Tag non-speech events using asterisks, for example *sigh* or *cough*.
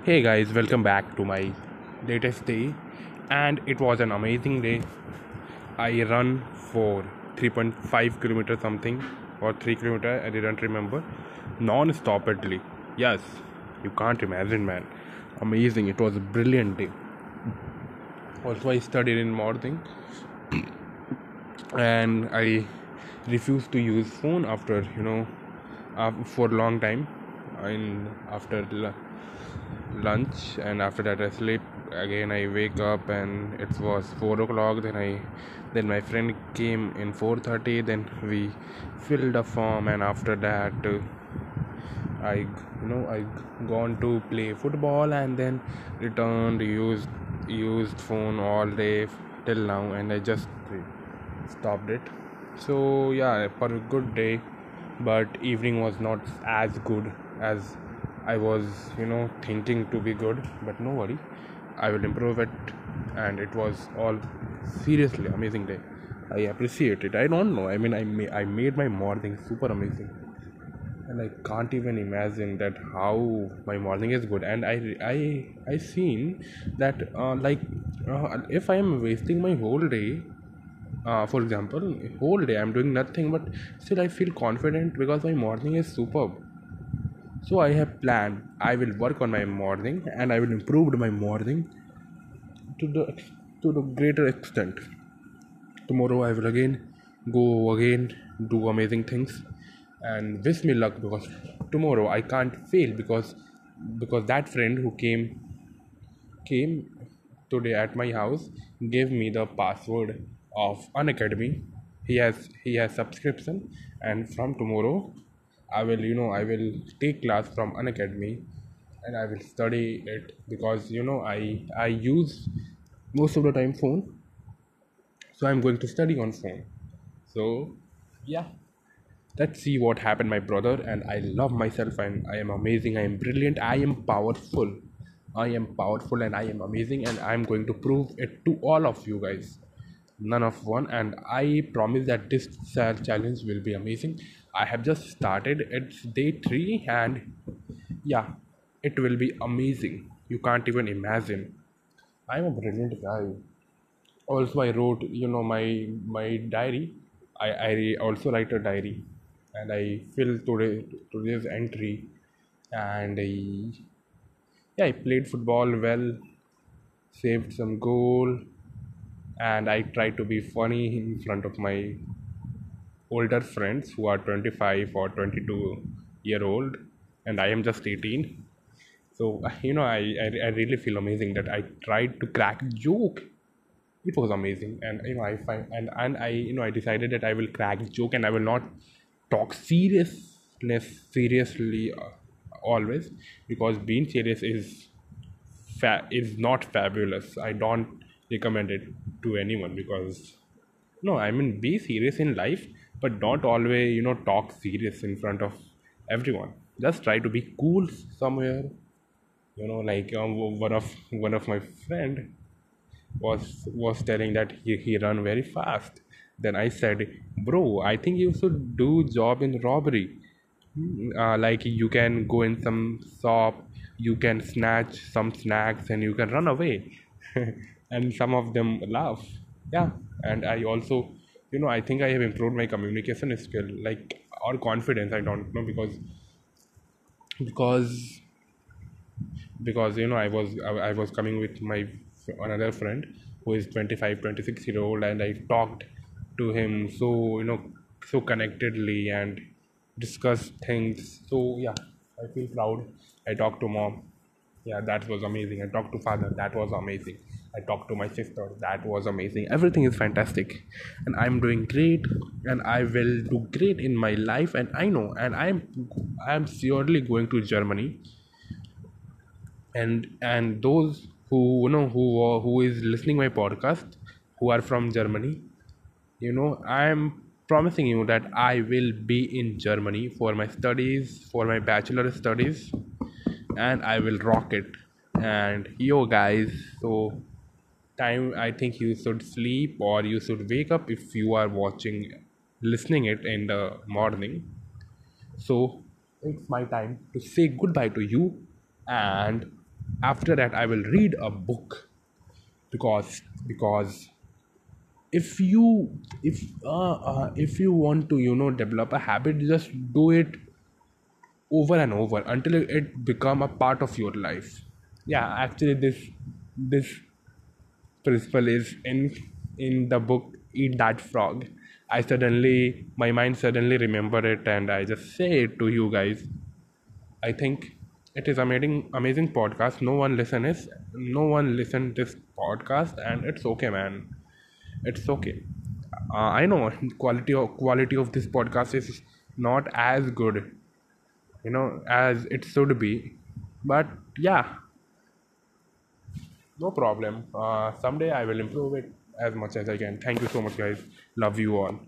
Hey guys, welcome back to my latest day, and it was an amazing day. I run for 3.5 kilometer something or 3 kilometer, I didn't remember, non-stoppedly. Yes, you can't imagine, man. Amazing! It was a brilliant day. Also, I studied in morning, *coughs* and I refused to use phone after you know for a long time and after lunch and after that i sleep. Again i wake up and it was 4 o'clock then i then my friend came in 4.30 then we filled a form and after that uh, i you know i gone to play football and then returned used used phone all day till now and i just stopped it. So yeah for a good day but evening was not as good as i was you know thinking to be good but no worry. I will improve it and it was all seriously amazing day. I appreciate it. I don't know. I mean i, ma- I made my morning super amazing. And I can't even imagine that how my morning is good. And I I I seen that uh, like uh, if I am wasting my whole day, uh, for example, whole day I'm doing nothing, but still I feel confident because my morning is superb. So I have planned. I will work on my morning and I will improve my morning to the to the greater extent tomorrow i will again go again do amazing things and wish me luck because tomorrow i can't fail because because that friend who came came today at my house gave me the password of unacademy he has he has subscription and from tomorrow i will you know i will take class from Unacademy and i will study it because you know i i use most of the time phone. So i'm going to study on phone. So yeah. Let's see what happened my brother and i love myself and i am amazing. I am brilliant. I am powerful. I am powerful and i am amazing and i'm going to prove it to all of you guys none of one. And i promise that this challenge will be amazing. I have just started. It's day 3 and yeah it will be amazing. You can't even imagine. I'm a brilliant guy. Also i wrote you know my my diary. I i also write a diary. And i fill today today's entry. And I, yeah i played football well saved some goal and i try to be funny in front of my older friends who are 25 or 22 year old and i am just 18 so *laughs* you know I, I i really feel amazing that i tried to crack joke. It was amazing. And you know i find and and i you know i decided that i will crack joke and i will not talk seriousness seriously uh, always because being serious is fa- is not fabulous. I don't recommend it to anyone because no i mean be serious in life but don't always you know talk serious in front of everyone. Just try to be cool somewhere. You know like um, one of one of my friend was was telling that he, he run very fast. Then i said bro i think you should do job in robbery. Hmm, uh, like you can go in some shop you can snatch some snacks and you can run away *laughs* and some of them laugh. Yeah and i also you know i think i have improved my communication skill like or confidence i don't know because because because you know i was i, I was coming with my another friend who is 25 26 year old and i talked to him so you know so connectedly and discussed things. So yeah i feel proud. I talked to mom yeah that was amazing. I talked to father that was amazing. I talked to my sister that was amazing. Everything is fantastic. And i'm doing great and i will do great in my life and i know and i'm i'm surely going to germany. And and those who you know who uh, who is listening my podcast who are from germany you know i am promising you that i will be in germany for my studies for my bachelor studies and i will rock it. And yo guys so time i think you should sleep or you should wake up if you are watching listening it in the morning. So it's my time to say goodbye to you. And after that i will read a book. Because because if you if uh, uh, if you want to you know develop a habit just do it over and over until it become a part of your life. Yeah actually this this principle is in in the book eat that frog. I suddenly my mind suddenly remember it and i just say it to you guys. I think it is amazing amazing podcast. No one listen is no one listen this podcast and it's okay man. It's okay. Uh, i know *laughs* quality of quality of this podcast is not as good you know as it should be. But yeah. No problem. Uh, someday i will improve it as much as i can. Thank you so much guys. Love you all